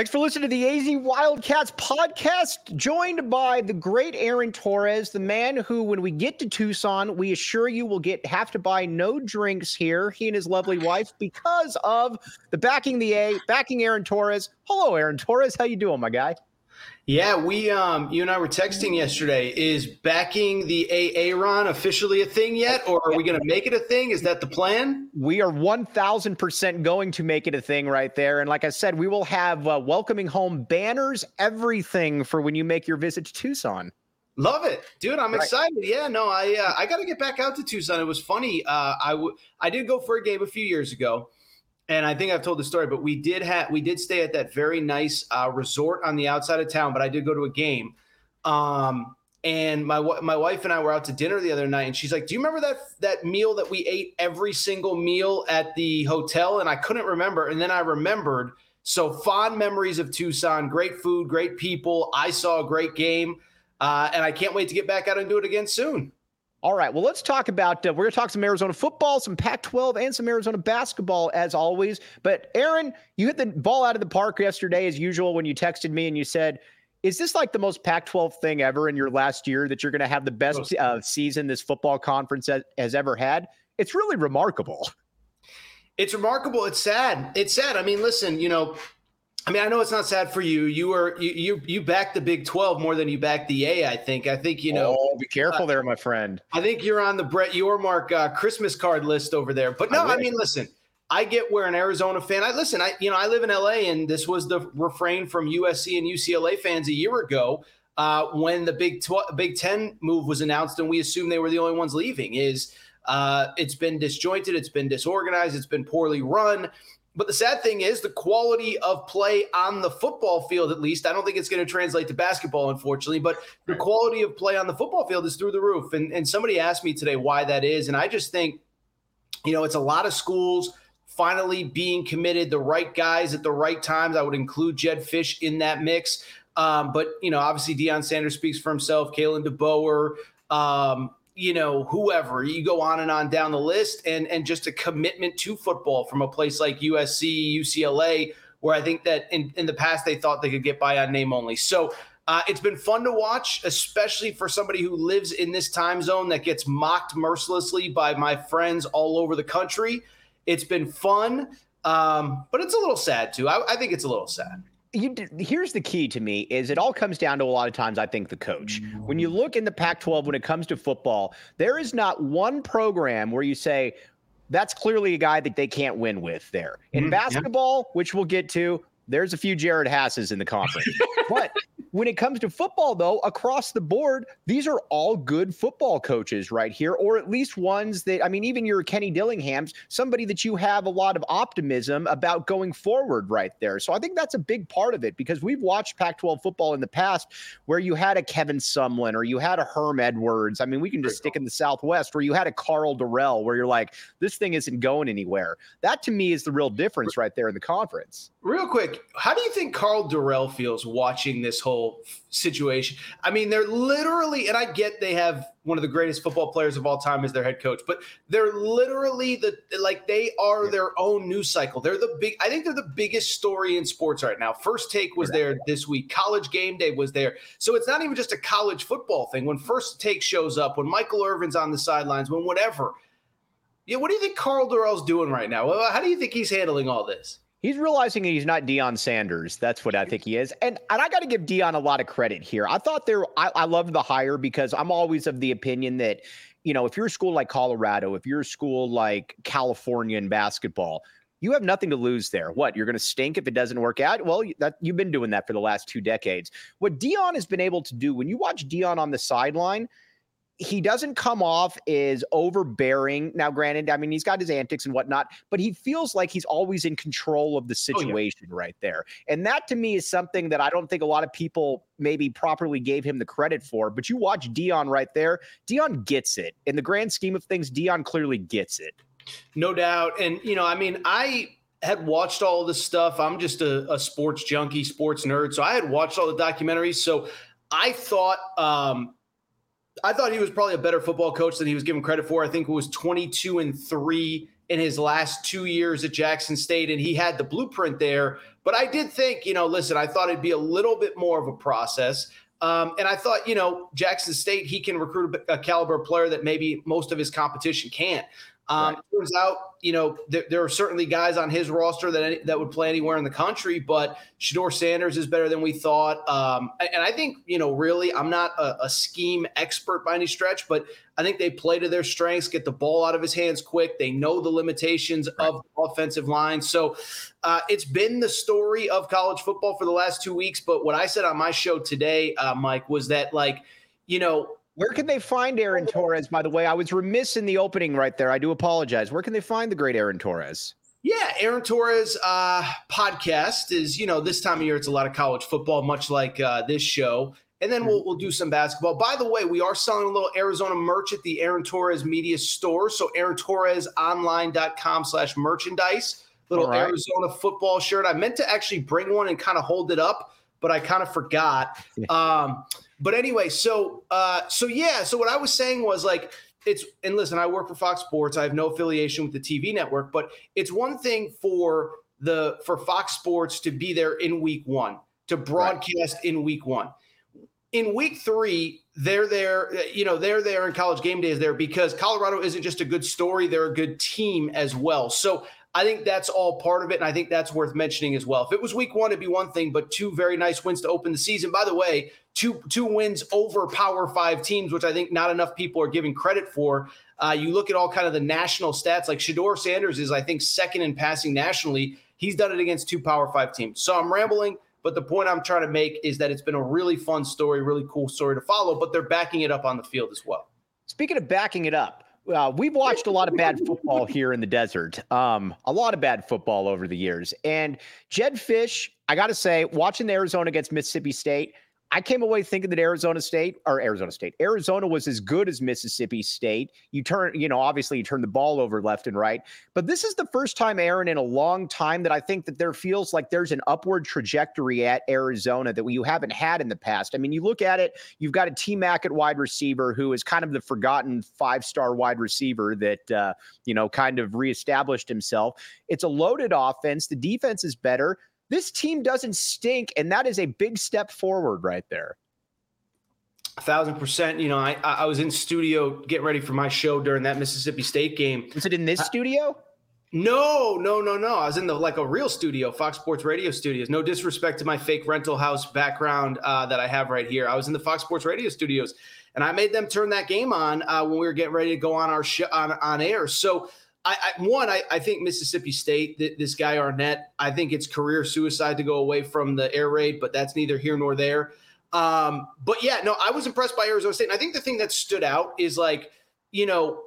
Thanks for listening to the AZ Wildcats podcast, joined by the great Aaron Torres, the man who, when we get to Tucson, we assure you will get have to buy no drinks here. He and his lovely wife, because of the backing the A, backing Aaron Torres. Hello, Aaron Torres. How you doing, my guy? Yeah, we um you and I were texting yesterday. Is backing the Aaron officially a thing yet, or are we going to make it a thing? Is that the plan? We are one thousand percent going to make it a thing right there. And like I said, we will have uh, welcoming home banners, everything for when you make your visit to Tucson. Love it, dude! I'm right. excited. Yeah, no, I uh, I got to get back out to Tucson. It was funny. Uh, I w- I did go for a game a few years ago and I think I've told the story, but we did have we did stay at that very nice uh, resort on the outside of town. But I did go to a game, um, and my my wife and I were out to dinner the other night, and she's like, "Do you remember that that meal that we ate every single meal at the hotel?" And I couldn't remember, and then I remembered. So fond memories of Tucson, great food, great people. I saw a great game, uh, and I can't wait to get back out and do it again soon. All right. Well, let's talk about. Uh, we're going to talk some Arizona football, some Pac-12, and some Arizona basketball, as always. But Aaron, you hit the ball out of the park yesterday, as usual, when you texted me and you said, "Is this like the most Pac-12 thing ever in your last year that you're going to have the best uh, season this football conference has, has ever had?" It's really remarkable. It's remarkable. It's sad. It's sad. I mean, listen, you know, I mean, I know it's not sad for you. You were you you, you backed the Big Twelve more than you backed the A. I think. I think you know. Oh, be careful uh, there, my friend. I think you're on the Brett Yormark uh, Christmas card list over there. But no, I, I mean, listen. I get where an Arizona fan. I listen. I you know I live in LA, and this was the refrain from USC and UCLA fans a year ago uh, when the Big Tw- Big Ten move was announced, and we assumed they were the only ones leaving. Is uh, it's been disjointed, it's been disorganized, it's been poorly run. But the sad thing is the quality of play on the football field, at least, I don't think it's going to translate to basketball, unfortunately, but the quality of play on the football field is through the roof. And, and somebody asked me today why that is. And I just think, you know, it's a lot of schools finally being committed, the right guys at the right times. I would include Jedd Fisch in that mix. Um, but, you know, obviously Deion Sanders speaks for himself, Kalen DeBoer, um, you know, whoever you go on and on down the list, and and just a commitment to football from a place like USC, UCLA, where I think that in, in the past they thought they could get by on name only. So uh, it's been fun to watch, especially for somebody who lives in this time zone that gets mocked mercilessly by my friends all over the country. It's been fun, um, but it's a little sad too. I, I think it's a little sad you here's the key to me is it all comes down to a lot of times I think the coach. When you look in the Pac-12 when it comes to football, there is not one program where you say that's clearly a guy that they can't win with there. In mm, basketball, yeah. which we'll get to, there's a few Jerod Haases in the conference. but when it comes to football, though, across the board, these are all good football coaches right here, or at least ones that, I mean, even your Kenny Dillingham's, somebody that you have a lot of optimism about going forward right there. So I think that's a big part of it because we've watched Pac 12 football in the past where you had a Kevin Sumlin or you had a Herm Edwards. I mean, we can just stick in the Southwest where you had a Karl Dorrell where you're like, this thing isn't going anywhere. That to me is the real difference right there in the conference. Real quick, how do you think Karl Dorrell feels watching this whole situation? I mean, they're literally, and I get they have one of the greatest football players of all time as their head coach, but they're literally the like they are their own news cycle. They're the big, I think they're the biggest story in sports right now. First Take was there this week, College Game Day was there. So it's not even just a college football thing. When First Take shows up, when Michael Irvin's on the sidelines, when whatever. Yeah, what do you think Karl Dorrell's doing right now? How do you think he's handling all this? He's realizing he's not Deion Sanders. That's what I think he is. And and I got to give Deion a lot of credit here. I thought there I, I loved the hire because I'm always of the opinion that, you know, if you're a school like Colorado, if you're a school like California in basketball, you have nothing to lose there. What you're going to stink if it doesn't work out? Well, that you've been doing that for the last two decades. What Deion has been able to do when you watch Deion on the sideline, he doesn't come off as overbearing. Now, granted, I mean, he's got his antics and whatnot, but he feels like he's always in control of the situation oh, yeah. right there. And that to me is something that I don't think a lot of people maybe properly gave him the credit for. But you watch Deion right there, Deion gets it. In the grand scheme of things, Deion clearly gets it. No doubt. And, you know, I mean, I had watched all this stuff. I'm just a, a sports junkie, sports nerd. So I had watched all the documentaries. So I thought, um, I thought he was probably a better football coach than he was given credit for. I think it was 22 and 3 in his last 2 years at Jackson State and he had the blueprint there, but I did think, you know, listen, I thought it'd be a little bit more of a process. Um, and I thought, you know, Jackson State, he can recruit a caliber player that maybe most of his competition can't. Um, right. Turns out, you know, there, there, are certainly guys on his roster that that would play anywhere in the country, but Shedeur Sanders is better than we thought. Um, and I think, you know, really, I'm not a, a, scheme expert by any stretch, but I think they play to their strengths, get the ball out of his hands quick. They know the limitations right. of the offensive line. So uh, it's been the story of college football for the last two weeks. But what I said on my show today, uh, Mike, was that like, you know, where can they find Aaron Torres? By the way, I was remiss in the opening right there. I do apologize. Where can they find the great Aaron Torres? Yeah, Aaron Torres uh, podcast is you know this time of year it's a lot of college football, much like uh, this show, and then we'll we'll do some basketball. By the way, we are selling a little Arizona merch at the Aaron Torres Media Store, so AaronTorresOnline.com slash merchandise. Little right. Arizona football shirt. I meant to actually bring one and kind of hold it up, but I kind of forgot. Um, but anyway, so uh, so yeah, so what I was saying was like it's and listen, I work for Fox Sports. I have no affiliation with the TV network, but it's one thing for the for Fox Sports to be there in week 1, to broadcast right. in week 1. In week 3, they're there, you know, they're there and college game day is there because Colorado isn't just a good story, they're a good team as well. So I think that's all part of it. And I think that's worth mentioning as well. If it was week one, it'd be one thing, but two very nice wins to open the season. By the way, two two wins over Power Five teams, which I think not enough people are giving credit for. Uh, you look at all kind of the national stats, like Shedeur Sanders is, I think, second in passing nationally. He's done it against two Power Five teams. So I'm rambling, but the point I'm trying to make is that it's been a really fun story, really cool story to follow, but they're backing it up on the field as well. Speaking of backing it up, uh, we've watched a lot of bad football here in the desert. Um, a lot of bad football over the years. And Jedd Fisch, I got to say, watching Arizona against Mississippi State, I came away thinking that Arizona State or Arizona State, Arizona was as good as Mississippi State. You turn, you know, obviously you turn the ball over left and right, but this is the first time, Aaron, in a long time that I think that there feels like there's an upward trajectory at Arizona that you haven't had in the past. I mean, you look at it, you've got a T Mac at wide receiver who is kind of the forgotten five star wide receiver that, uh, you know, kind of reestablished himself. It's a loaded offense. The defense is better this team doesn't stink, and that is a big step forward right there. A thousand percent. You know, I I was in studio getting ready for my show during that Mississippi State game. Was it in this studio? No, no, no, no. I was in the like a real studio, Fox Sports Radio studios. No disrespect to my fake rental house background uh, that I have right here. I was in the Fox Sports Radio studios, and I made them turn that game on uh, when we were getting ready to go on our show on, on air. So I, I, one, I, I, think Mississippi State, th- this guy Arnett, I think it's career suicide to go away from the air raid, but that's neither here nor there. Um, but yeah, no, I was impressed by Arizona State. And I think the thing that stood out is like, you know,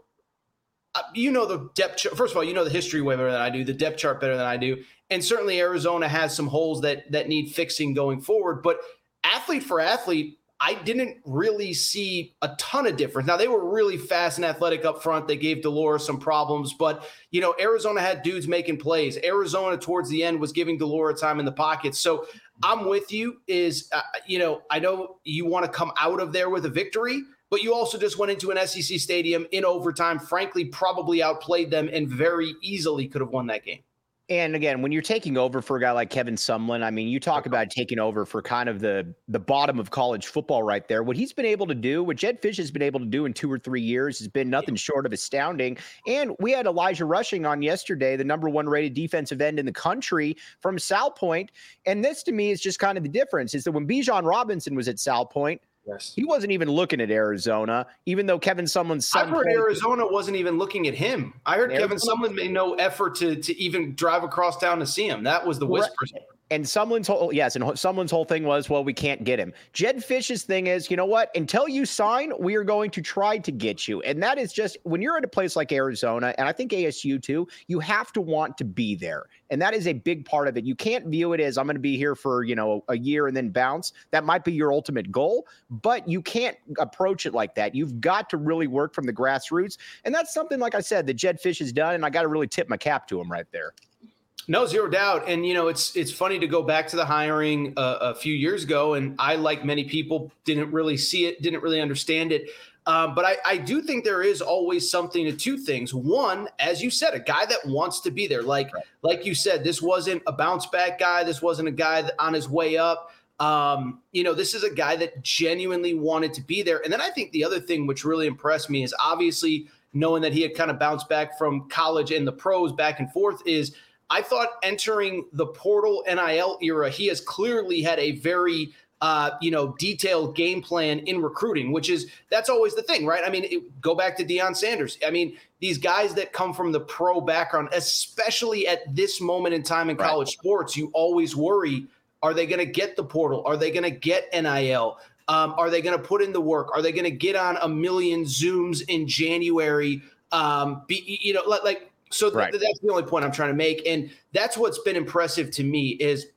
uh, you know the depth. Chart. First of all, you know the history way better than I do, the depth chart better than I do, and certainly Arizona has some holes that that need fixing going forward. But athlete for athlete, I didn't really see a ton of difference. Now they were really fast and athletic up front. They gave de Laura some problems, but you know Arizona had dudes making plays. Arizona towards the end was giving de Laura time in the pocket. So I'm with you. Is uh, you know I know you want to come out of there with a victory, but you also just went into an SEC stadium in overtime. Frankly, probably outplayed them and very easily could have won that game. And again, when you're taking over for a guy like Kevin Sumlin, I mean, you talk about taking over for kind of the the bottom of college football right there. What he's been able to do, what Jedd Fisch has been able to do in two or three years, has been nothing short of astounding. And we had Elijah Rushing on yesterday, the number one rated defensive end in the country from Salpointe. And this to me is just kind of the difference: is that when Bijan Robinson was at Salpointe, Yes. He wasn't even looking at Arizona, even though Kevin Sumlin's son. I heard Arizona wasn't even looking at him. I heard Arizona. Kevin Sumlin made no effort to to even drive across town to see him. That was the whisper. Right. And Sumlin's whole oh, yes, and Sumlin's whole thing was, well, we can't get him. Jedd Fisch's thing is, you know what? Until you sign, we are going to try to get you. And that is just when you're at a place like Arizona, and I think ASU too, you have to want to be there. And that is a big part of it. You can't view it as I'm going to be here for, you know, a year and then bounce. That might be your ultimate goal, but you can't approach it like that. You've got to really work from the grassroots. And that's something, like I said, that Jedd Fisch has done. And I got to really tip my cap to him right there. No, zero doubt. And you know, it's it's funny to go back to the hiring uh, a few years ago, and I, like many people, didn't really see it, didn't really understand it. Um, but I, I do think there is always something to two things. One, as you said, a guy that wants to be there. Like right. like you said, this wasn't a bounce back guy. This wasn't a guy on his way up. Um, you know, this is a guy that genuinely wanted to be there. And then I think the other thing which really impressed me is obviously knowing that he had kind of bounced back from college and the pros back and forth is I thought entering the portal NIL era, he has clearly had a very uh, you know, detailed game plan in recruiting, which is that's always the thing, right? I mean, it, go back to Deion Sanders. I mean, these guys that come from the pro background, especially at this moment in time in right. college sports, you always worry: Are they going to get the portal? Are they going to get NIL? Um, are they going to put in the work? Are they going to get on a million Zooms in January? Um, be, you know, like, so right. th- that's the only point I'm trying to make, and that's what's been impressive to me is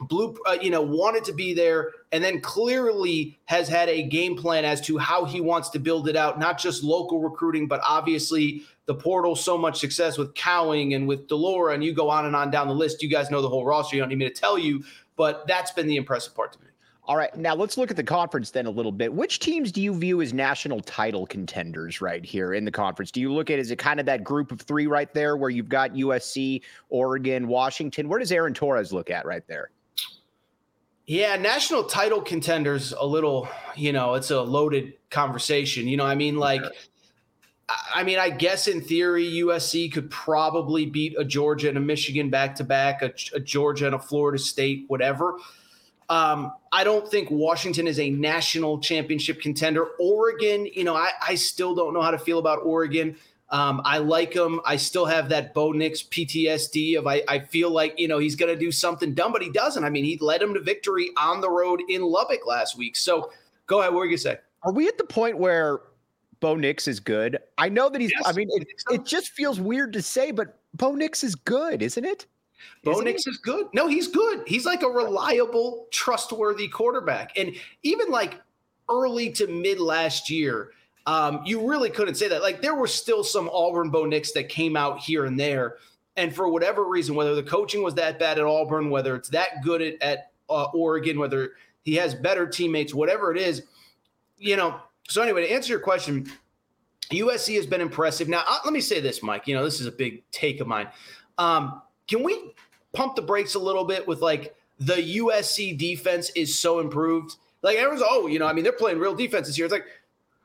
Blue, uh, you know, wanted to be there, and then clearly has had a game plan as to how he wants to build it out, not just local recruiting, but obviously the portal. So much success with Cowing and with de Laura and you go on and on down the list. You guys know the whole roster. You don't need me to tell you, but that's been the impressive part to me. All right, now let's look at the conference then a little bit. Which teams do you view as national title contenders right here in the conference? Do you look at is it kind of that group of three right there where you've got USC, Oregon, Washington? Where does Aaron Torres look at right there? Yeah, national title contenders a little, you know, it's a loaded conversation. You know, I mean, like, I mean, I guess in theory, USC could probably beat a Georgia and a Michigan back to back, a Georgia and a Florida State, whatever. Um, I don't think Washington is a national championship contender. Oregon, you know, I, I still don't know how to feel about Oregon. Um, I like him. I still have that Bo Nix PTSD of I, I feel like, you know, he's going to do something dumb, but he doesn't. I mean, he led him to victory on the road in Lubbock last week. So go ahead. What were you going to say? Are we at the point where Bo Nix is good? I know that he's, yes, I mean, it, it just feels weird to say, but Bo Nix is good, isn't it? Bo Nix is good. No, he's good. He's like a reliable, trustworthy quarterback. And even like early to mid last year, um, you really couldn't say that. Like there were still some Auburn Bo Nix that came out here and there. And for whatever reason, whether the coaching was that bad at Auburn, whether it's that good at, at uh, Oregon, whether he has better teammates, whatever it is, you know. So anyway, to answer your question, USC has been impressive. Now, uh, let me say this, Mike. You know, this is a big take of mine. Um, can we pump the brakes a little bit with like the USC defense is so improved? Like everyone's, oh, you know, I mean, they're playing real defense this year. It's like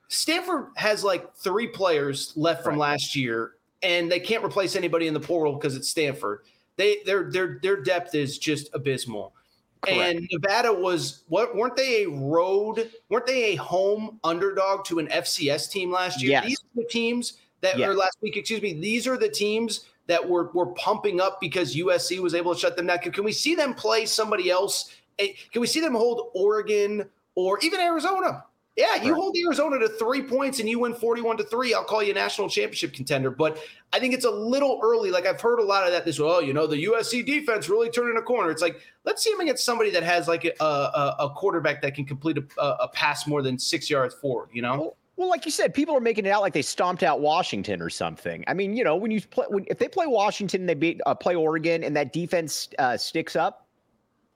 Stanford has like three players left from right. last year, and they can't replace anybody in the portal because it's Stanford. They their their their depth is just abysmal. Correct. And Nevada was what weren't they a road, weren't they a home underdog to an FCS team last year? Yes. These are the teams that yes. or last week, excuse me, these are the teams that were were pumping up because USC was able to shut them down. Can, can we see them play somebody else? Eh, can we see them hold Oregon or even Arizona? Yeah, you hold Arizona to three points and you win 41 to three. I'll call you a national championship contender. But I think it's a little early. Like I've heard a lot of that. This, well, you know, the USC defense really turning a corner. It's like, let's see him against somebody that has like a, a, a quarterback that can complete a, a, pass more than six yards forward, you know? Well, like you said, people are making it out like they stomped out Washington or something. I mean, you know, when you play, when, if they play Washington, they beat uh, play Oregon, and that defense uh, sticks up,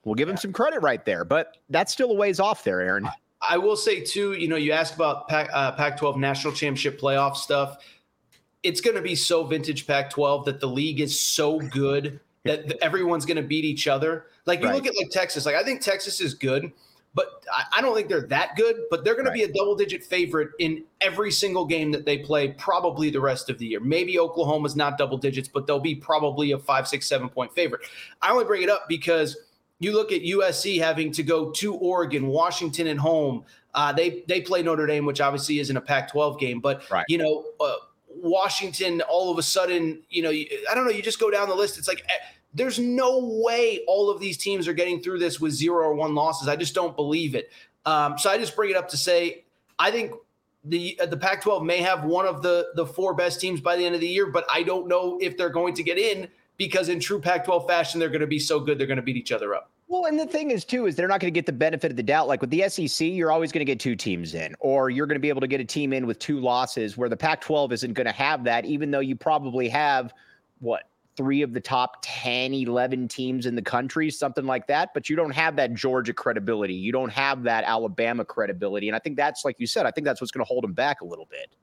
we'll give them some credit right there. But that's still a ways off there, Aaron. I will say too, you know, you asked about Pac, uh, Pac-12 national championship playoff stuff. It's going to be so vintage Pac-12 that the league is so good that everyone's going to beat each other. Like you right. look at like Texas. Like I think Texas is good, but I, I don't think they're that good. But they're going right. to be a double-digit favorite in every single game that they play, probably the rest of the year. Maybe Oklahoma's not double digits, but they'll be probably a five, six, seven point favorite. I only bring it up because – you look at USC having to go to Oregon, Washington at home. Uh, they they play Notre Dame, which obviously isn't a Pac-12 game, but right. you know uh, Washington. All of a sudden, you know, I don't know. You just go down the list. It's like eh, there's no way all of these teams are getting through this with zero or one losses. I just don't believe it. Um, so I just bring it up to say I think the uh, the Pac-12 may have one of the the four best teams by the end of the year, but I don't know if they're going to get in because in true Pac-12 fashion, they're going to be so good they're going to beat each other up. Well, and the thing is too is they're not going to get the benefit of the doubt. Like with the SEC, you're always going to get two teams in, or you're going to be able to get a team in with two losses. Where the Pac-12 isn't going to have that, even though you probably have what three of the top 10, 11 teams in the country, something like that. But you don't have that Georgia credibility. You don't have that Alabama credibility. And I think that's, like you said, I think that's what's going to hold them back a little bit.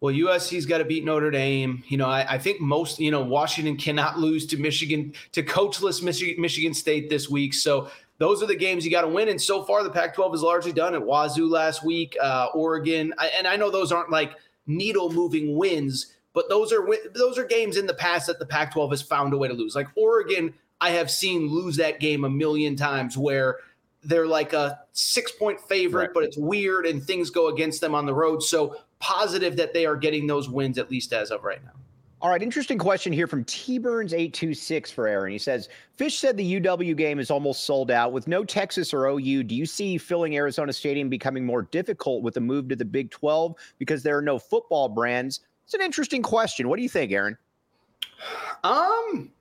Well, USC's got to beat Notre Dame. You know, I, I, think most, you know, Washington cannot lose to Michigan, to coachless Michigan, State this week. So those are the games you got to win. And so far, the Pac 12 is largely done at Wazoo last week, uh, Oregon. I, and I know those aren't like needle moving wins, but those are those are games in the past that the Pac 12 has found a way to lose. Like Oregon, I have seen lose that game a million times where they're like a six point favorite, right. but it's weird and things go against them on the road. So positive that they are getting those wins at least as of right now. All right, interesting question here from T Burns eight two six for Aaron. He says Fisch said the UW game is almost sold out with no Texas or OU. Do you see filling Arizona Stadium becoming more difficult with the move to the Big Twelve because there are no football brands? It's an interesting question. What do you think, Aaron? Um,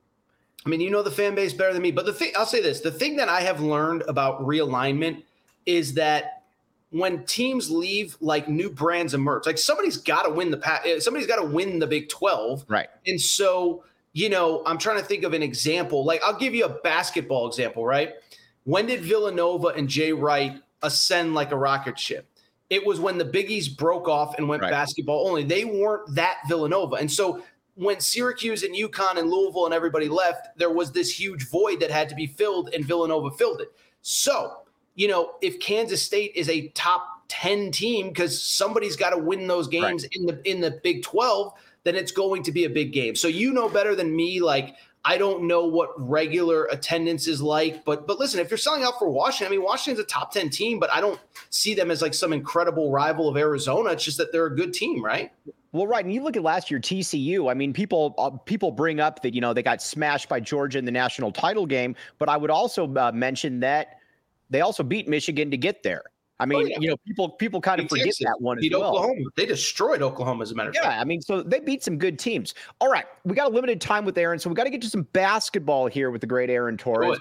I mean, you know the fan base better than me, but the thing I'll say this: the thing that I have learned about realignment is that when teams leave, like new brands emerge. Like somebody's got to win the eh, somebody's got to win the Big Twelve, right? And so, you know, I'm trying to think of an example. Like I'll give you a basketball example, right? When did Villanova and Jay Wright ascend like a rocket ship? It was when the Biggies broke off and went right. basketball only. They weren't that Villanova, and so when Syracuse and UConn and Louisville and everybody left, there was this huge void that had to be filled, and Villanova filled it. So, you know, if Kansas State is a top 10 team because somebody's got to win those games right. in the in the Big 12, then it's going to be a big game. So you know better than me like I don't know what regular attendance is like, but but listen, if you're selling out for Washington, I mean Washington's a top 10 team, but I don't see them as like some incredible rival of Arizona. It's just that they're a good team, right? Well, right, and you look at last year TCU. I mean, people uh, people bring up that you know they got smashed by Georgia in the national title game, but I would also uh, mention that they also beat Michigan to get there. I oh, mean, oh, yeah. you know, people people kind of forget that one beat as well. Oklahoma. They destroyed Oklahoma, as a matter of yeah, fact. Yeah, I mean, so they beat some good teams. All right, we got a limited time with Aaron, so we got to get to some basketball here with the great Aaron Torres.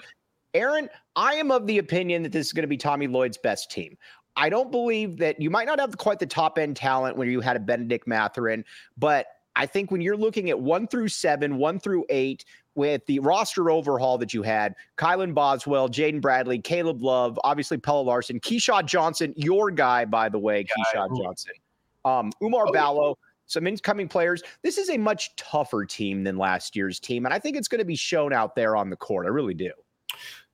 Aaron, I am of the opinion that this is going to be Tommy Lloyd's best team. I don't believe that you might not have quite the top end talent when you had a Bennedict Mathurin, but I think when you're looking at one through seven, one through eight, with the roster overhaul that you had, Kylan Boswell, Jaden Bradley, Caleb Love, obviously Pelle Larsson, Keshad Johnson, your guy, by the way, Keshad Johnson, um, Oumar oh, Ballo, some incoming players. This is a much tougher team than last year's team, and I think it's going to be shown out there on the court. I really do.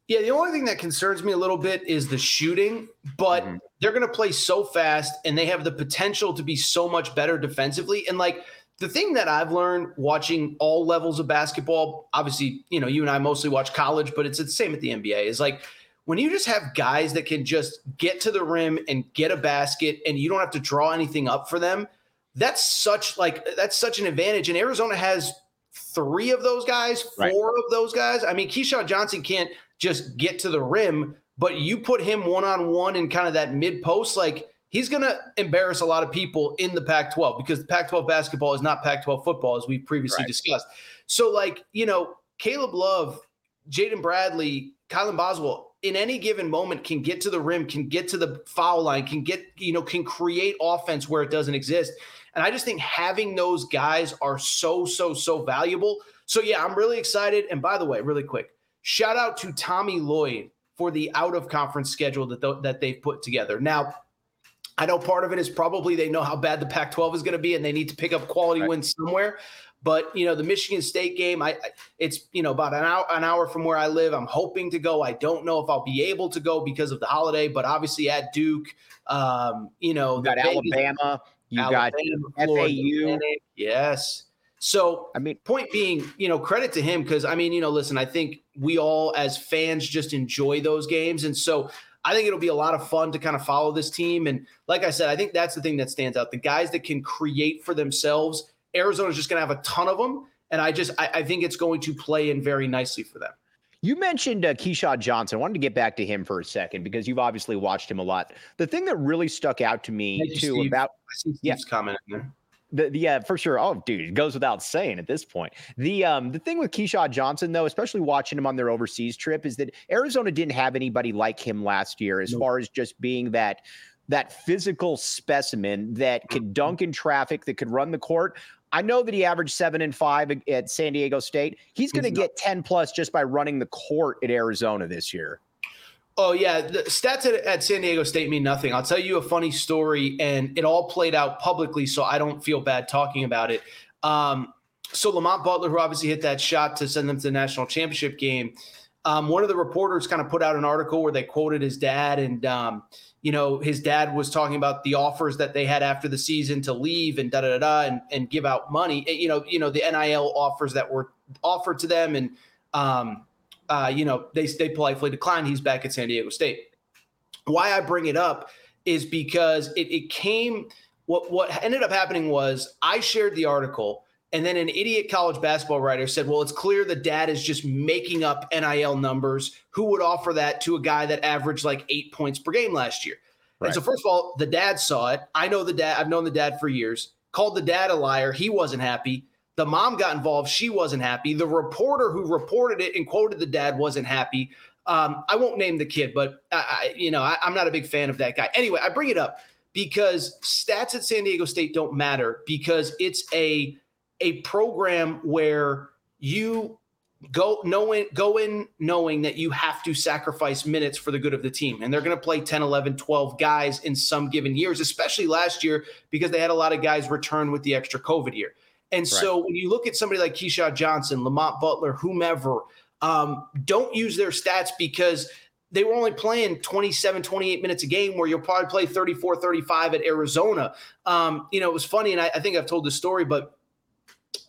Yeah, the only thing that concerns me a little bit is the shooting, but mm-hmm. they're going to play so fast and they have the potential to be so much better defensively. And like the thing that I've learned watching all levels of basketball, obviously, you know, you and I mostly watch college, but it's the same at the NBA, is like when you just have guys that can just get to the rim and get a basket and you don't have to draw anything up for them, that's such like that's such an advantage. And Arizona has three of those guys, four right. of those guys. I mean, Keshad Johnson can't just get to the rim, but you put him one on one in kind of that mid post, like he's going to embarrass a lot of people in the Pac 12 because the Pac 12 basketball is not Pac 12 football, as we've previously right. discussed. So, like, you know, Caleb Love, Jaden Bradley, Kylan Boswell, in any given moment can get to the rim, can get to the foul line, can get, you know, can create offense where it doesn't exist. And I just think having those guys are so, so, so valuable. So, yeah, I'm really excited. And by the way, really quick, shout out to Tommy Lloyd for the out of conference schedule that, th- that they've put together. Now, I know part of it is probably they know how bad the Pac 12 is going to be and they need to pick up quality right. wins somewhere. But you know the Michigan State game, I it's you know about an hour an hour from where I live. I'm hoping to go. I don't know if I'll be able to go because of the holiday, but obviously at Duke, um, you know, you got Alabama, you Alabama, got FAU, yes. So I mean, point being, you know, credit to him because I mean, you know, listen, I think we all as fans just enjoy those games, and so I think it'll be a lot of fun to kind of follow this team. And like I said, I think that's the thing that stands out: the guys that can create for themselves Arizona's just going to have a ton of them. And I just, I, I, think it's going to play in very nicely for them. You mentioned uh, Keshad Johnson. I wanted to get back to him for a second because you've obviously watched him a lot. The thing that really stuck out to me too about I see Steve's yeah, comment there. The, the, yeah, for sure. Oh, dude, it goes without saying at this point. The um the thing with Keshad Johnson, though, especially watching him on their overseas trip, is that Arizona didn't have anybody like him last year, as nope. far as just being that that physical specimen that could mm-hmm. dunk in traffic, that could run the court. I know that he averaged seven and five at San Diego State. He's going to get 10 plus just by running the court at Arizona this year. Oh, yeah. The stats at, at, San Diego State mean nothing. I'll tell you a funny story, and it all played out publicly, so I don't feel bad talking about it. Um, so, Lamont Butler, who obviously hit that shot to send them to the national championship game, um, one of the reporters kind of put out an article where they quoted his dad, and um, you know, his dad was talking about the offers that they had after the season to leave and da da da and, and give out money. Eh, you know, you know the NIL offers that were offered to them, and um, uh, you know they they politely declined. He's back at San Diego State. Why I bring it up is because it, it came. What what ended up happening was I shared the article. And then an idiot college basketball writer said, Well, it's clear the dad is just making up NIL numbers. Who would offer that to a guy that averaged like eight points per game last year? Right. And so, first of all, the dad saw it. I know the dad, I've known the dad for years, called the dad a liar. He wasn't happy. The mom got involved. She wasn't happy. The reporter who reported it and quoted the dad wasn't happy. Um, I won't name the kid, but I, you know, I, I'm not a big fan of that guy. Anyway, I bring it up because stats at San Diego State don't matter because it's a a program where you go knowing go in knowing that you have to sacrifice minutes for the good of the team and they're going to play 10 11 12 guys in some given years especially last year because they had a lot of guys return with the extra covid year and right. so when you look at somebody like Keshad Johnson, Lamont Butler, whomever, um, don't use their stats because they were only playing 27, 28 minutes a game where you'll probably play 34, 35 at Arizona. Um, you know, it was funny, and I, I think I've told this story, but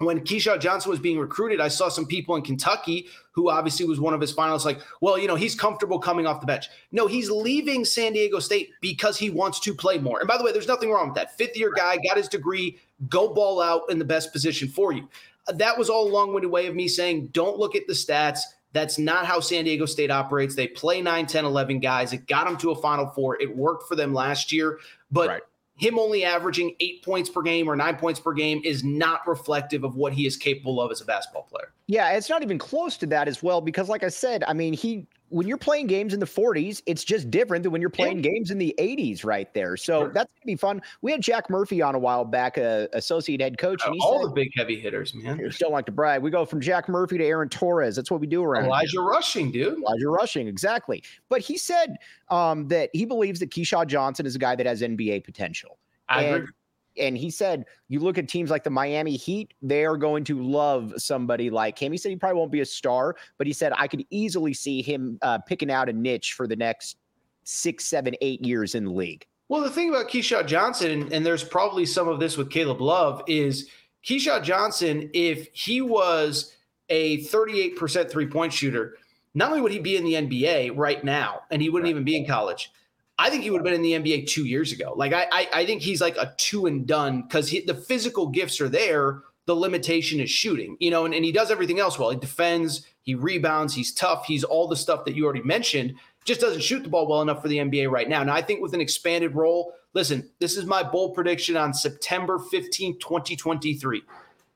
when Keshad Johnson was being recruited, I saw some people in Kentucky who obviously was one of his finalists, like, well, you know, he's comfortable coming off the bench. No, he's leaving San Diego State because he wants to play more. And by the way, there's nothing wrong with that. Fifth year guy, got his degree, go ball out in the best position for you. That was all a long winded way of me saying, don't look at the stats. That's not how San Diego State operates. They play 9, 10, 11 guys. It got them to a Final Four. It worked for them last year. But right him only averaging eight points per game or nine points per game is not reflective of what he is capable of as a basketball player. Yeah, it's not even close to that as well because, like I said, I mean, he when you're playing games in the 40s, it's just different than when you're playing games in the 80s right there. So sure. that's going to be fun. We had Jack Murphy on a while back, uh, associate head coach. And all said, the big heavy hitters, man. You don't like to brag. We go from Jack Murphy to Aaron Torres. That's what we do around Elijah here. Rushing, dude. Elijah Rushing, exactly. But he said um, that he believes that Keshad Johnson is a guy that has NBA potential. I and, agree. And he said, you look at teams like the Miami Heat, they are going to love somebody like him. He said he probably won't be a star, but he said I could easily see him uh, picking out a niche for the next six, seven, eight years in the league. Well, the thing about Keshad Johnson, and there's probably some of this with Caleb Love, is Keshad Johnson, if he was a 38% three point shooter, not only would he be in the NBA right now, and he wouldn't right. even be in college, I think he would have been in the NBA two years ago. Like I, I, I think he's like a two and done because the physical gifts are there. The limitation is shooting, you know, and, and he does everything else well. He defends, he rebounds, he's tough, he's all the stuff that you already mentioned. just doesn't shoot the ball well enough for the NBA right now. Now, I think with an expanded role, listen, this is my bold prediction on September 15, 2023.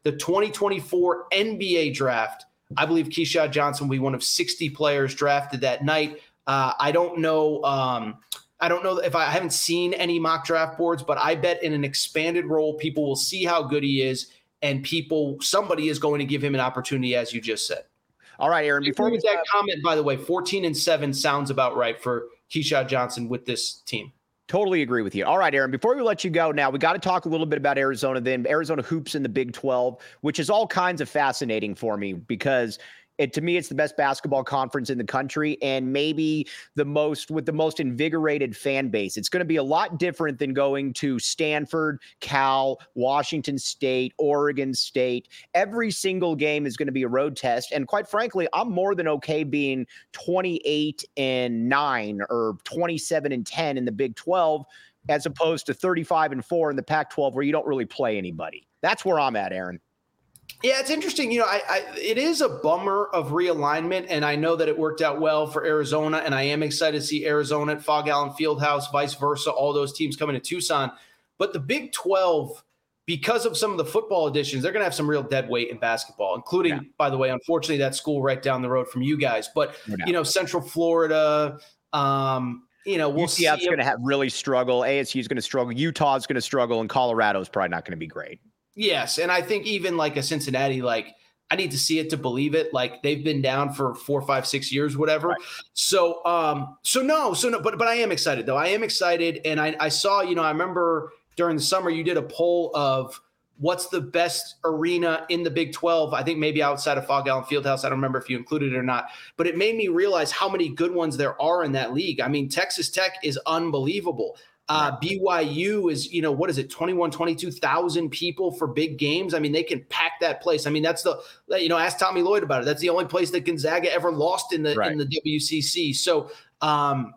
The 2024 NBA draft. I believe Keshad Johnson will be one of 60 players drafted that night. Uh, I don't know. Um, I don't know if I, I haven't seen any mock draft boards, but I bet in an expanded role, people will see how good he is, and people, somebody is going to give him an opportunity, as you just said. All right, Aaron. Before we that comment, by the way, fourteen and seven sounds about right for Keshad Johnson with this team. Totally agree with you. All right, Aaron, before we let you go now, we got to talk a little bit about Arizona then. Arizona hoops in the Big 12, which is all kinds of fascinating for me because it, to me, it's the best basketball conference in the country and maybe the most with the most invigorated fan base. It's going to be a lot different than going to Stanford, Cal, Washington State, Oregon State. Every single game is going to be a road test. And quite frankly, I'm more than okay being 28 and 9 or 27 and 10 in the Big 12 as opposed to 35 and 4 in the Pac 12 where you don't really play anybody. That's where I'm at, Aaron. Yeah, it's interesting. You know, I, I, it is a bummer of realignment, and I know that it worked out well for Arizona, and I am excited to see Arizona at Phog Allen Fieldhouse, vice versa, all those teams coming to Tucson. But the Big 12, because of some of the football additions, they're going to have some real dead weight in basketball, including, yeah. by the way, unfortunately, that school right down the road from you guys. But you know, Central Florida, um, you know, we'll UCF's going to have really struggle. ASU is going to struggle. Utah's going to struggle, and Colorado's probably not going to be great. Yes, and I think even like a Cincinnati, like I need to see it to believe it. Like they've been down for four, five, six years, whatever. Right. So, um, so no, so no, but but I am excited though. I am excited, and I I saw, you know, I remember during the summer you did a poll of what's the best arena in the Big 12. I think maybe outside of Phog Allen Fieldhouse. I don't remember if you included it or not, but it made me realize how many good ones there are in that league. I mean, Texas Tech is unbelievable. Uh, BYU is, you know, what is it, 21, 22,000 people for big games? I mean, they can pack that place. I mean, that's the, you know, ask Tommy Lloyd about it. That's the only place that Gonzaga ever lost in the right. in the WCC. So, um,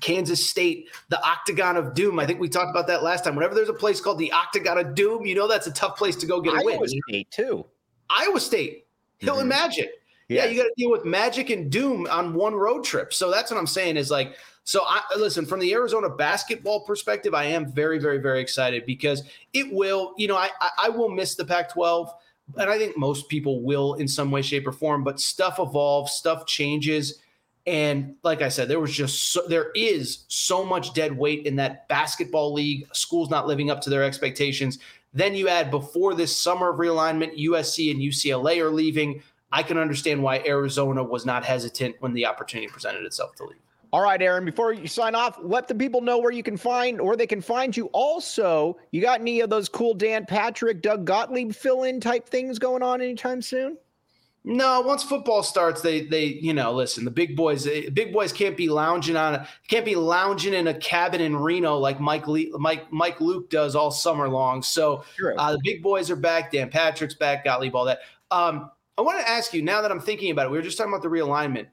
Kansas State, the Octagon of Doom. I think we talked about that last time. Whenever there's a place called the Octagon of Doom, you know that's a tough place to go get a Iowa win. State too. Iowa State, Hill mm-hmm. and Magic. Yeah, you got to deal with Magic and Doom on one road trip. So that's what I'm saying is like so I listen from the Arizona basketball perspective, I am very, very, very excited because it will, you know, I I will miss the Pac-12, and I think most people will in some way, shape, or form. But stuff evolves, stuff changes, and like I said, there was just so, there is so much dead weight in that basketball league. Schools not living up to their expectations. Then you add before this summer of realignment, USC and UCLA are leaving. I can understand why Arizona was not hesitant when the opportunity presented itself to leave. All right, Aaron, before you sign off, let the people know where you can find or they can find you. Also, you got any of those cool Dan Patrick, Doug Gottlieb fill in type things going on anytime soon? No, once football starts, they they you know listen. The big boys, eh, big boys can't be lounging on a can't be lounging in a cabin in Reno like Mike Lee, Mike Mike Luke does all summer long. So uh, the big boys are back. Dan Patrick's back. Gottlieb, all that. Um, I want to ask you now that I'm thinking about it. We were just talking about the realignment.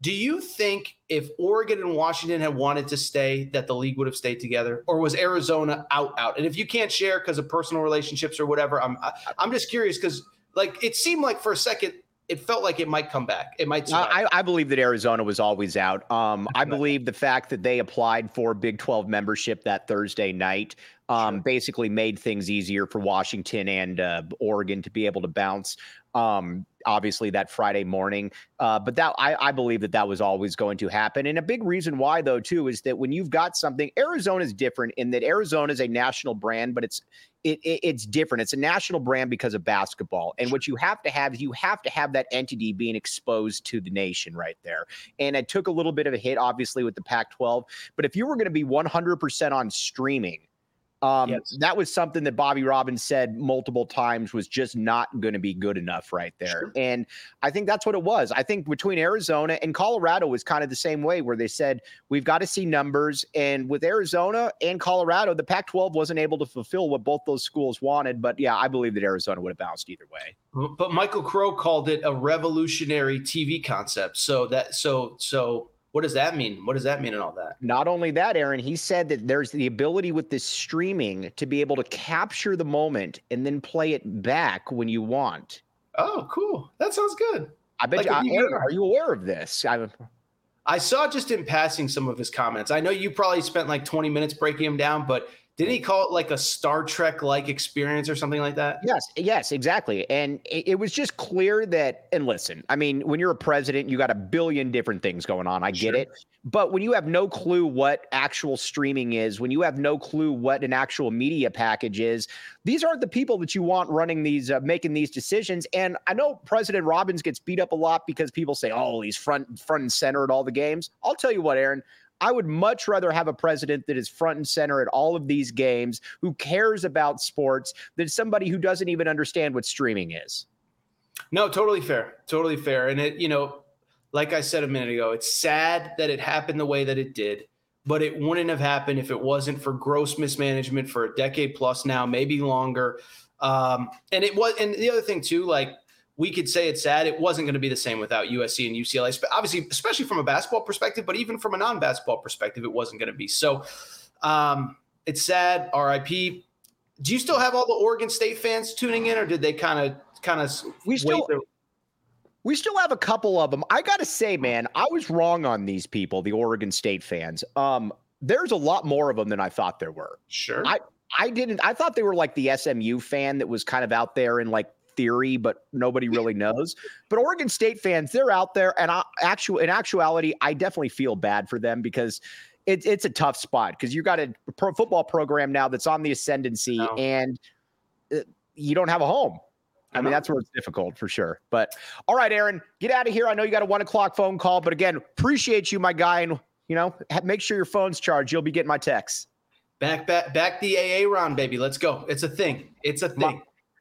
Do you think if Oregon and Washington had wanted to stay, that the league would have stayed together, or was Arizona out out? And if you can't share because of personal relationships or whatever, I'm I'm just curious because like it seemed like for a second it felt like it might come back. It might. I, I, believe that Arizona was always out. Um, I believe the fact that they applied for Big 12 membership that Thursday night um, sure. basically made things easier for Washington and uh, Oregon to be able to bounce. Um, obviously that Friday morning. Uh, but that I, I, believe that that was always going to happen. And a big reason why, though, too, is that when you've got something, Arizona is different in that Arizona is a national brand, but it's it, it, it's different. It's a national brand because of basketball. And what you have to have is you have to have that entity being exposed to the nation right there. And it took a little bit of a hit, obviously, with the Pac 12. But if you were going to be 100% on streaming, um, yes. That was something that Bobby Robbins said multiple times was just not going to be good enough right there. Sure. And I think that's what it was. I think between Arizona and Colorado was kind of the same way, where they said, we've got to see numbers. And with Arizona and Colorado, the Pac 12 wasn't able to fulfill what both those schools wanted. But yeah, I believe that Arizona would have bounced either way. But Michael Crow called it a revolutionary TV concept. So that, so, so, what does that mean? What does that mean and all that? Not only that, Aaron, he said that there's the ability with this streaming to be able to capture the moment and then play it back when you want. Oh, cool. That sounds good. I bet like you, Aaron, are you aware of this? I, I saw just in passing some of his comments. I know you probably spent like 20 minutes breaking him down, but didn't he call it like a Star Trek like experience or something like that? Yes, yes, exactly. And it, it, was just clear that, and listen, I mean, when you're a president, you got a billion different things going on. I get it. But when you have no clue what actual streaming is, when you have no clue what an actual media package is, these aren't the people that you want running these, uh, making these decisions. And I know President Robbins gets beat up a lot because people say, "Oh, he's front front and center at all the games." I'll tell you what, Aaron. I would much rather have a president that is front and center at all of these games, who cares about sports, than somebody who doesn't even understand what streaming is. No, totally fair. Totally fair. And it, you know, like I said a minute ago, it's sad that it happened the way that it did, but it wouldn't have happened if it wasn't for gross mismanagement for a decade plus now, maybe longer. Um, and it was, and the other thing too, like we could say it's sad. It wasn't going to be the same without USC and UCLA, obviously, especially from a basketball perspective, but even from a non basketball perspective, it wasn't going to be. So um, it's sad. RIP. Do you still have all the Oregon State fans tuning in, or did they kind of kind of we still their- we still have a couple of them. I got to say, man, I was wrong on these people, the Oregon State fans. Um, there's a lot more of them than I thought there were. Sure. I I didn't. I thought they were like the SMU fan that was kind of out there in like theory, but nobody really knows. But Oregon State fans, they're out there, and I, actual in actuality, I definitely feel bad for them because it's it's a tough spot because you got a pro football program now that's on the ascendancy, no. and uh, you don't have a home. I mean, that's where it's difficult for sure. But all right, Aaron, get out of here. I know you got a one o'clock phone call, but again, appreciate you, my guy, and you know, make sure your phone's charged. You'll be getting my texts. Back, back, back the AA round, baby. Let's go. It's a thing. It's a thing.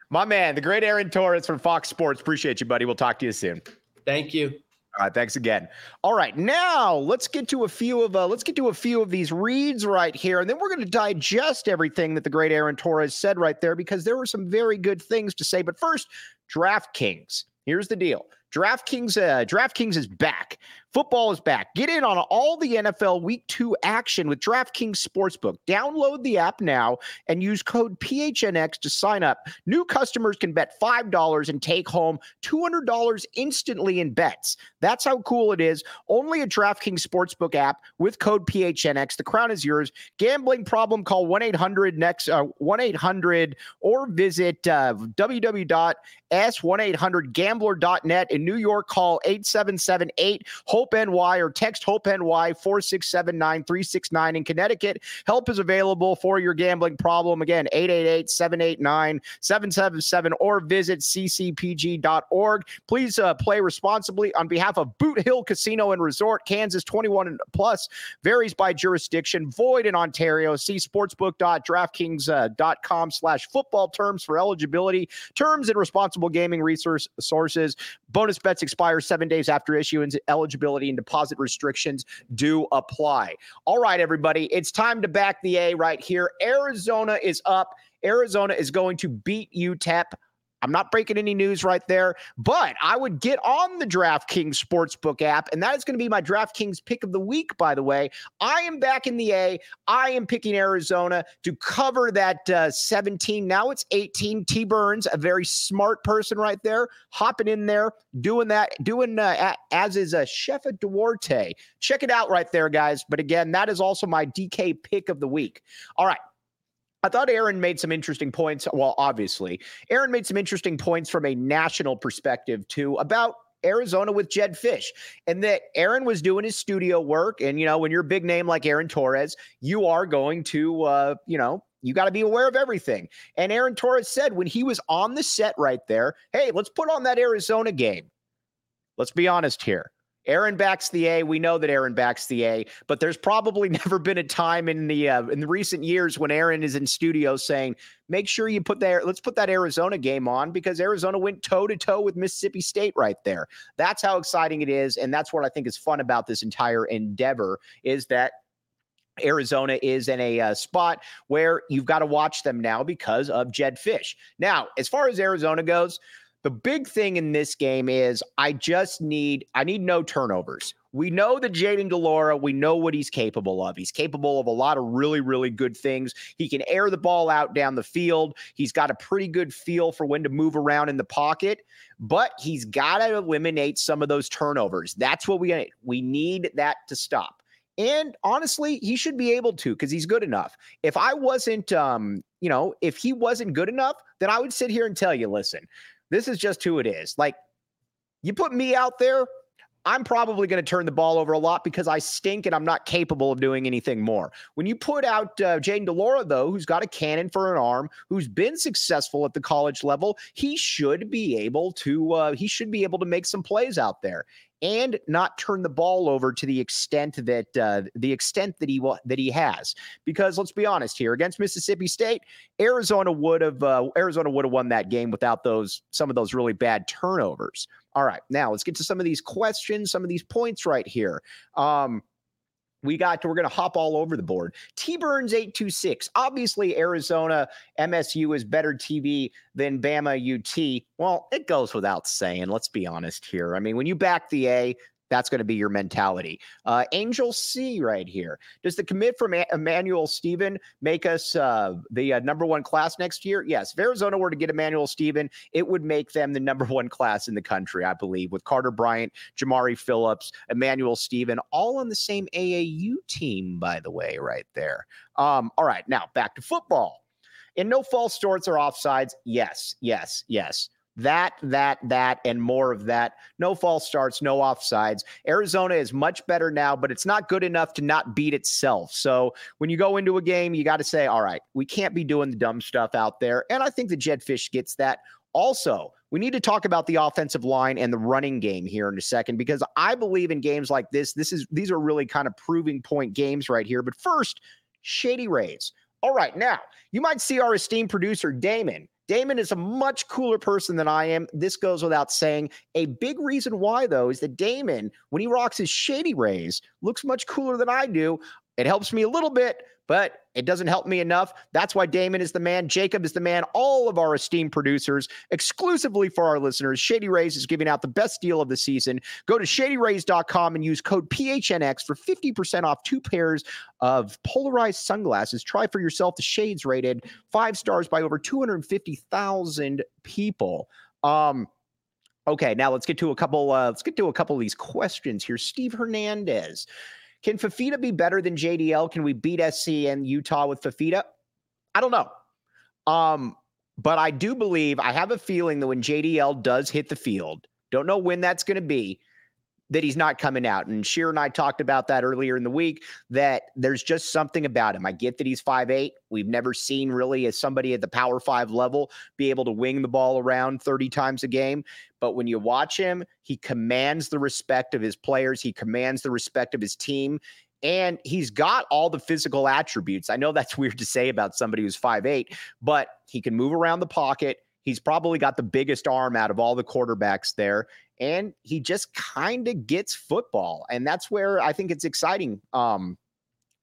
My, man, the great Aaron Torres from Fox Sports. Appreciate you, buddy. We'll talk to you soon. Thank you. All right, thanks again. All right, now let's get to a few of uh, let's get to a few of these reads right here, and then we're going to digest everything that the great Aaron Torres said right there because there were some very good things to say. But first, DraftKings. Here's the deal: DraftKings, uh, DraftKings is back. Football is back. Get in on all the NFL Week 2 action with DraftKings Sportsbook. Download the app now and use code PHNX to sign up. New customers can bet $5 and take home $200 instantly in bets. That's how cool it is. Only a DraftKings Sportsbook app with code PHNX. The crown is yours. Gambling problem, call 1 800 next, uh, 1 800 or visit uh, www.s1800gambler.net. In New York, call 8778 HOPE NY or text Hope NY 4679 369 in Connecticut. Help is available for your gambling problem. Again, 888 789 777 or visit ccpg.org. Please uh, play responsibly on behalf of Boot Hill Casino and Resort, Kansas 21 plus, varies by jurisdiction, void in Ontario. See sportsbook.draftkings.com slash football terms for eligibility, terms and responsible gaming resource sources. Bonus bets expire seven days after issuance. Eligibility and deposit restrictions do apply. All right, everybody, it's time to back the A right here. Arizona is up. Arizona is going to beat UTEP I'm not breaking any news right there, but I would get on the DraftKings Sportsbook app, and that is going to be my DraftKings pick of the week, by the way. I am back in the A. I am picking Arizona to cover that uh, 17. Now it's 18. T Burns, a very smart person right there, hopping in there, doing that, doing uh, as is a uh, Chef Duarte. Check it out right there, guys. But again, that is also my DK pick of the week. All right. I thought Aaron made some interesting points. Well, obviously, Aaron made some interesting points from a national perspective, too, about Arizona with Jedd Fisch And that Aaron was doing his studio work. And, you know, when you're a big name like Aaron Torres, you are going to, uh, you know, you got to be aware of everything. And Aaron Torres said when he was on the set right there, hey, let's put on that Arizona game. Let's be honest here. Aaron backs the A. We know that Aaron backs the A, but there's probably never been a time in the uh, in the recent years when Aaron is in studio saying, "Make sure you put that. Let's put that Arizona game on because Arizona went toe to toe with Mississippi State right there. That's how exciting it is, and that's what I think is fun about this entire endeavor is that." Arizona is in a uh, spot where you've got to watch them now because of Jedd Fisch. Now, as far as Arizona goes, the big thing in this game is I just need I need no turnovers. we know that Jayden de Laura, we know what he's capable of. He's capable of a lot of really, really good things. He can air the ball out down the field. He's got a pretty good feel for when to move around in the pocket, but he's got to eliminate some of those turnovers. That's what we we need that to stop. And honestly, he should be able to because he's good enough. If I wasn't, um, you know, if he wasn't good enough, then I would sit here and tell you, listen, this is just who it is. Like, you put me out there, I'm probably going to turn the ball over a lot because I stink and I'm not capable of doing anything more. When you put out uh, Jayden de Laura, though, who's got a cannon for an arm, who's been successful at the college level, he should be able to uh, he should be able to make some plays out there and not turn the ball over to the extent that uh, the extent that he that he has. Because let's be honest here, against Mississippi State, Arizona would have uh, Arizona would have won that game without those some of those really bad turnovers. All right, now let's get to some of these questions, some of these points right here. Um, we got to, we're going to hop all over the board. T Burns 826. Obviously, Arizona MSU is better TV than Bama UT. Well, it goes without saying. Let's be honest here. I mean, when you back the A, that's going to be your mentality. Uh, Angel C right here. Does the commit from Emmanuel Stephen make us uh, the uh, number one class next year? Yes. If Arizona were to get Emmanuel Stephen, it would make them the number one class in the country, I believe, with Carter Bryant, Jamari Phillips, Emmanuel Stephen, all on the same AAU team, by the way, right there. Um, all right. Now back to football. And no false starts or offsides, yes, yes, yes. That, that, that, and more of that. No false starts, no offsides. Arizona is much better now, but it's not good enough to not beat itself. So when you go into a game, you got to say, all right, we can't be doing the dumb stuff out there. And I think the Jedd Fisch gets that. Also, we need to talk about the offensive line and the running game here in a second because I believe in games like this. This is these are really kind of proving point games right here. But first, Shady Rays. All right, now you might see our esteemed producer Damon Damon is a much cooler person than I am. This goes without saying. A big reason why, though, is that Damon, when he rocks his shady rays, looks much cooler than I do. It helps me a little bit, but it doesn't help me enough. That's why Damon is the man. Jacob is the man. All of our esteemed producers, exclusively for our listeners, Shady Rays is giving out the best deal of the season. Go to shadyrays.com and use code PHNX for 50% off two pairs of polarized sunglasses. Try for yourself the shades rated five stars by over 250,000 people. Um, okay, now let's get to a couple. Uh, let's get to a couple of these questions here. Steve Hernandez. Can Fifita be better than JDL? Can we beat SC and Utah with Fifita? I don't know. Um, but I do believe, I have a feeling that when JDL does hit the field, don't know when that's going to be, that he's not coming out. And Sheer and I talked about that earlier in the week that there's just something about him. I get that he's five eight. We've never seen really as somebody at the power five level be able to wing the ball around 30 times a game. But when you watch him, he commands the respect of his players, he commands the respect of his team. And he's got all the physical attributes. I know that's weird to say about somebody who's five eight, but he can move around the pocket. He's probably got the biggest arm out of all the quarterbacks there and he just kind of gets football. And that's where I think it's exciting um,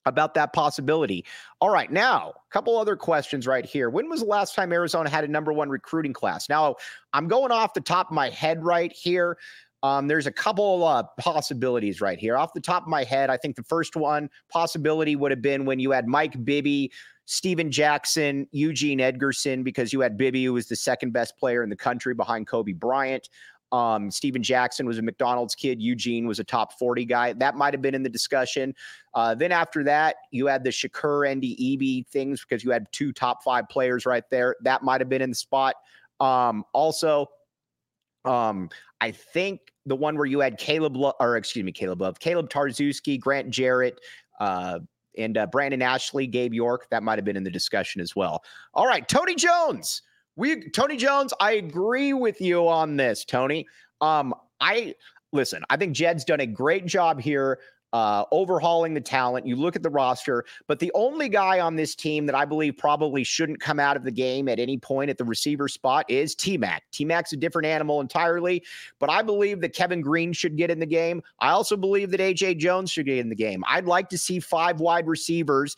about that possibility. All right, now, a couple other questions right here. When was the last time Arizona had a number one recruiting class? Now, I'm going off the top of my head right here. Um, there's a couple uh, possibilities right here. Off the top of my head, I think the first one possibility would have been when you had Mike Bibby, Stephen Jackson, Eugene Edgerson, because you had Bibby, who was the second best player in the country behind Kobe Bryant. Um, Stephen Jackson was a McDonald's kid. Eugene was a top 40 guy. That might have been in the discussion. Uh, then after that, you had the Shakur Eby things because you had two top five players right there. That might have been in the spot. Um, also, um, I think the one where you had Caleb, Lo- or excuse me, Caleb Love, Kaleb Tarczewski, Grant Jerrett, uh, and uh, Brandon Ashley, Gabe York. That might have been in the discussion as well. All right, Tony Jones. We Tony Jones, I agree with you on this, Tony. Um, I listen, I think Jedd's done a great job here uh, overhauling the talent. You look at the roster, but the only guy on this team that I believe probably shouldn't come out of the game at any point at the receiver spot is T Mac. T Mac's a different animal entirely, but I believe that Kevin Green should get in the game. I also believe that AJ Jones should get in the game. I'd like to see five wide receivers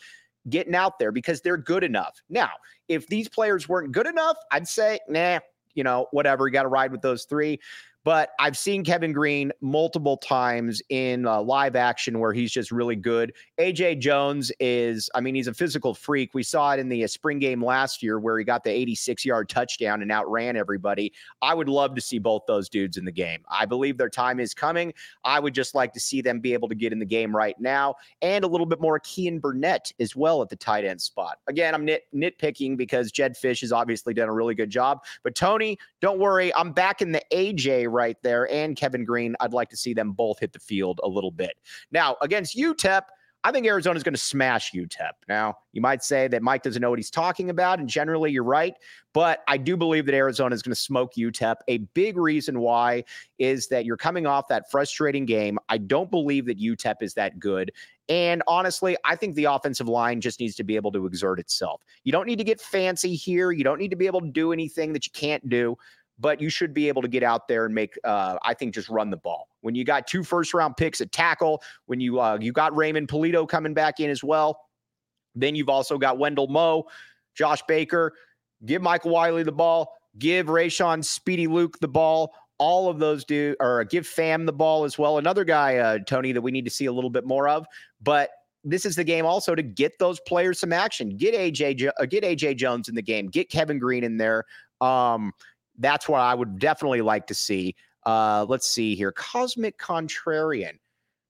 getting out there because they're good enough. Now, if these players weren't good enough, I'd say, nah, you know, whatever. You got to ride with those three. But I've seen Kevin Green multiple times in uh, live action where he's just really good. AJ Jones is, I mean, he's a physical freak. We saw it in the uh, spring game last year where he got the 86 yard touchdown and outran everybody. I would love to see both those dudes in the game. I believe their time is coming. I would just like to see them be able to get in the game right now and a little bit more Keyan Burnett as well at the tight end spot. Again, I'm nit- nitpicking because Jedd Fisch has obviously done a really good job. But Tony, don't worry. I'm back in the AJ right there and Kevin Green. I'd like to see them both hit the field a little bit. Now, against UTEP, I think Arizona is going to smash UTEP. Now, you might say that Mike doesn't know what he's talking about, and generally you're right, but I do believe that Arizona is going to smoke UTEP. A big reason why is that you're coming off that frustrating game. I don't believe that UTEP is that good. And honestly, I think the offensive line just needs to be able to exert itself. You don't need to get fancy here. You don't need to be able to do anything that you can't do but you should be able to get out there and make uh, I think just run the ball. When you got two first round picks at tackle, when you uh, you got Raymond Pulido coming back in as well, then you've also got Wendell Moe, Josh Baker. Give Michael Wiley the ball. Give Rayshon Speedy Luke the ball. All of those do, or give Fam the ball as well. Another guy, uh, Tony, that we need to see a little bit more of. But this is the game also to get those players some action. Get AJ, uh, get AJ Jones in the game. Get Kevin Green in there. Um, that's what I would definitely like to see. Uh, let's see here. Cosmic Contrarian.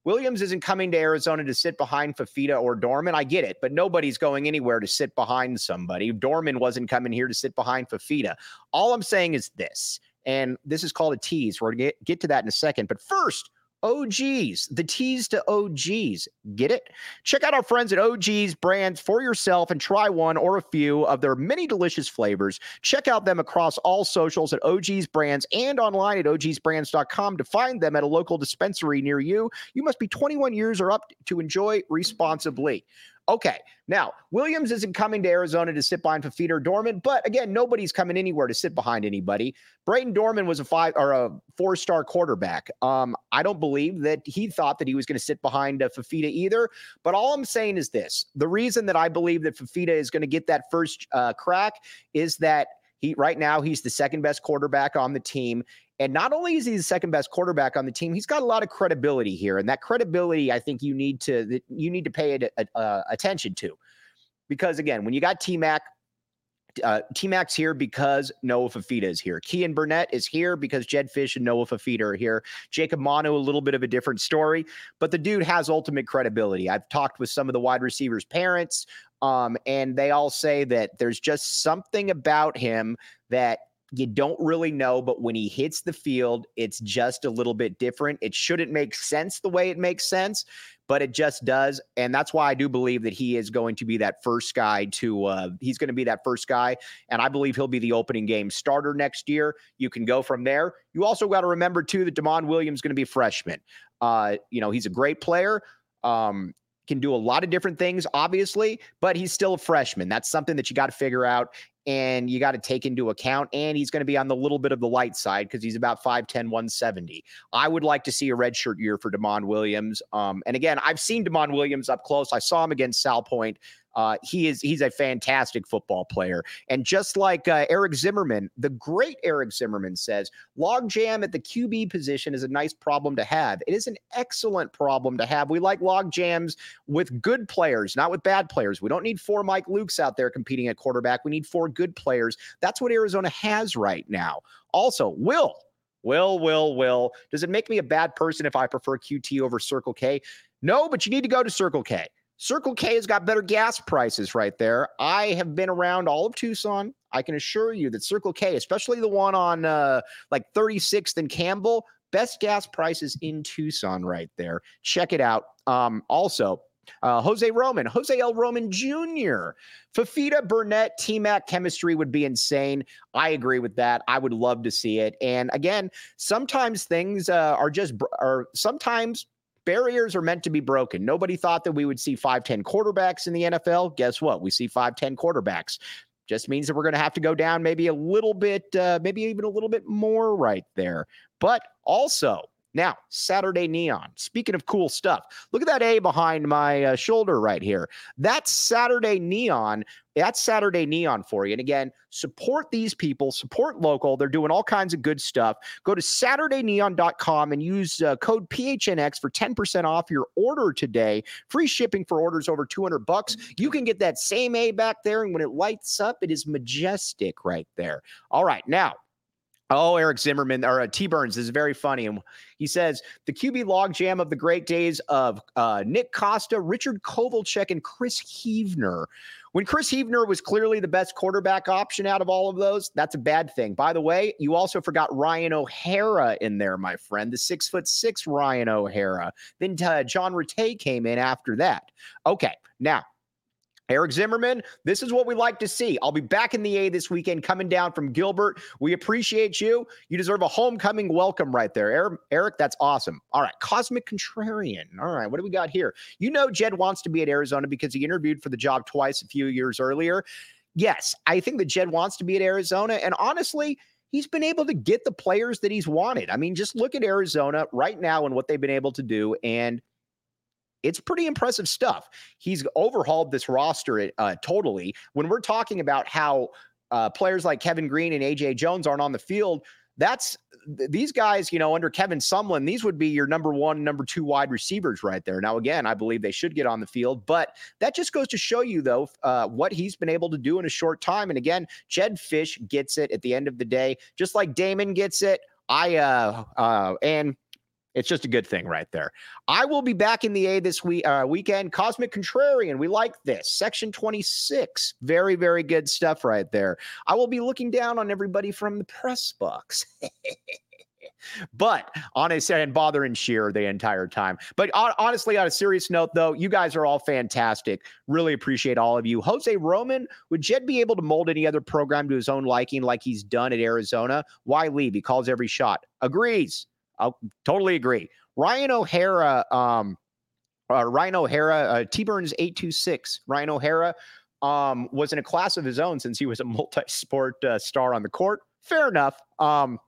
Williams isn't coming to Arizona to sit behind Fifita or Dorman. I get it, but nobody's going anywhere to sit behind somebody. Dorman wasn't coming here to sit behind Fifita. All I'm saying is this, and this is called a tease. We're going to get, get to that in a second. But first, OGeez, the teas to OGeez. Get it? Check out our friends at OGeez brands for yourself and try one or a few of their many delicious flavors. Check out them across all socials at OGeez brands and online at ogsbrands.com to find them at a local dispensary near you. You must be 21 years or up to enjoy responsibly. Okay, now Williams isn't coming to Arizona to sit behind Fifita or Dorman, but again, nobody's coming anywhere to sit behind anybody. Brayden Dorman was a five or a four-star quarterback. Um, I don't believe that he thought that he was going to sit behind uh, Fifita either. But all I'm saying is this: the reason that I believe that Fifita is going to get that first uh, crack is that he right now he's the second best quarterback on the team. And not only is he the second best quarterback on the team, he's got a lot of credibility here, and that credibility, I think you need to you need to pay it, uh, attention to, because again, when you got T Mac, uh, T Mac's here because Noah Fifita is here. Keyan Burnett is here because Jedd Fisch and Noah Fifita are here. Jacob Manu, a little bit of a different story, but the dude has ultimate credibility. I've talked with some of the wide receivers' parents, um, and they all say that there's just something about him that you don't really know, but when he hits the field, it's just a little bit different. It shouldn't make sense the way it makes sense, but it just does. And that's why I do believe that he is going to be that first guy to, uh, he's going to be that first guy. And I believe he'll be the opening game starter next year. You can go from there. You also got to remember, too, that Demond Williams is going to be freshman. Uh, you know, he's a great player. Um, can do a lot of different things, obviously, but he's still a freshman. That's something that you got to figure out and you got to take into account. And he's going to be on the little bit of the light side because he's about 5'10, 170. I would like to see a redshirt year for Demond Williams. Um, and again, I've seen Demond Williams up close. I saw him against Salpointe uh, he is he's a fantastic football player. And just like uh, Eric Zimmerman, the great Eric Zimmerman says, logjam at the QB position is a nice problem to have. It is an excellent problem to have. We like log jams with good players, not with bad players. We don't need four Mike Lukes out there competing at quarterback. We need four good players. That's what Arizona has right now. Also, Will. Will, will, will. Does it make me a bad person if I prefer QT over Circle K? No, but you need to go to Circle K. Circle K has got better gas prices right there. I have been around all of Tucson. I can assure you that Circle K, especially the one on uh, like 36th and Campbell, best gas prices in Tucson right there. Check it out. Um, also, uh, Jose Roman, Jose L. Roman Jr., Fifita Burnett, T Mac chemistry would be insane. I agree with that. I would love to see it. And again, sometimes things uh, are just, are sometimes barriers are meant to be broken. Nobody thought that we would see 5'10 quarterbacks in the NFL. Guess what? We see 5'10 quarterbacks. Just means that we're going to have to go down maybe a little bit, uh, maybe even a little bit more right there. But also, Now, Saturday Neon. Speaking of cool stuff, look at that A behind my uh, shoulder right here. That's Saturday Neon. That's Saturday Neon for you. And again, support these people, support local. They're doing all kinds of good stuff. Go to SaturdayNeon.com and use uh, code PHNX for 10% off your order today. Free shipping for orders over 200 bucks. You can get that same A back there. And when it lights up, it is majestic right there. All right. Now, Oh, Eric Zimmerman or uh, T Burns is very funny. And he says the QB logjam of the great days of uh, Nick Costa, Richard Kovalcheck, and Kris Heavner. When Kris Heavner was clearly the best quarterback option out of all of those, that's a bad thing. By the way, you also forgot Ryan O'Hara in there, my friend, the six foot six Ryan O'Hara. Then uh, John Rattay came in after that. Okay, now Eric Zimmerman, this is what we like to see. I'll be back in the A this weekend coming down from Gilbert. We appreciate you. You deserve a homecoming welcome right there. Er, Eric, that's awesome. All right, Cosmic Contrarian. All right, what do we got here? You know, Jedd wants to be at Arizona because he interviewed for the job twice a few years earlier. Yes, I think that Jedd wants to be at Arizona. And honestly, he's been able to get the players that he's wanted. I mean, just look at Arizona right now and what they've been able to do. And it's pretty impressive stuff. He's overhauled this roster uh, totally. When we're talking about how uh, players like Kevin Green and AJ Jones aren't on the field, that's these guys, you know, under Kevin Sumlin, these would be your number one, number two wide receivers right there. Now, again, I believe they should get on the field, but that just goes to show you, though, uh, what he's been able to do in a short time. And again, Jedd Fisch gets it at the end of the day, just like Damon gets it. I uh uh and it's just a good thing right there. I will be back in the A this week uh, weekend. Cosmic Contrarian, we like this. Section 26, very very good stuff right there. I will be looking down on everybody from the press box. but on a and bother and sheer the entire time. But honestly, on a serious note, though, you guys are all fantastic. Really appreciate all of you. Jose Roman, would Jedd be able to mold any other program to his own liking like he's done at Arizona? Why leave? He calls every shot. Agrees. I totally agree. Ryan O'Hara, um, uh, Ryan O'Hara, uh, T Burns 826. Ryan O'Hara um, was in a class of his own since he was a multi sport uh, star on the court. Fair enough. Um,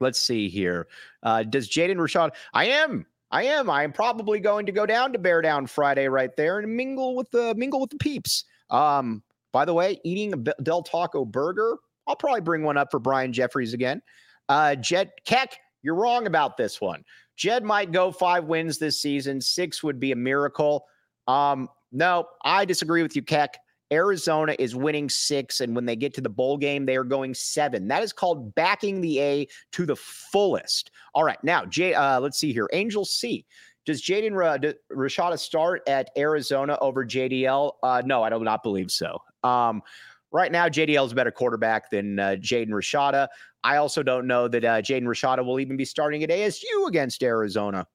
let's see here. Uh, does Jaden Rashad? I am. I am. I am probably going to go down to Bear Down Friday right there and mingle with the mingle with the peeps. Um, by the way, eating a Del Taco burger. I'll probably bring one up for Brian Jeffries again. Uh, Jet Keck you're wrong about this one. Jedd might go five wins this season. Six would be a miracle. Um, no, I disagree with you, Keck. Arizona is winning six, and when they get to the bowl game, they are going seven. That is called backing the A to the fullest. All right, now, Jay, uh, let's see here. Angel C. Does Jaden Ra- Rashada start at Arizona over JDL? Uh, no, I do not believe so. Um, right now, JDL is a better quarterback than uh, Jaden Rashada. I also don't know that uh, Jaden Rashada will even be starting at ASU against Arizona.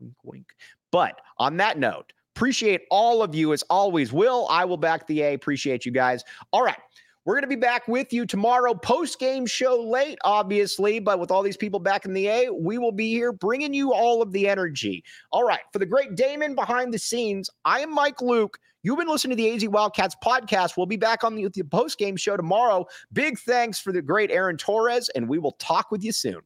Wink, wink. But on that note, appreciate all of you as always. Will, I will back the A. Appreciate you guys. All right. We're going to be back with you tomorrow, post game show late, obviously, but with all these people back in the A, we will be here bringing you all of the energy. All right. For the great Damon behind the scenes, I am Mike Luke. You've been listening to the AZ Wildcats podcast. We'll be back on the, the post game show tomorrow. Big thanks for the great Aaron Torres, and we will talk with you soon.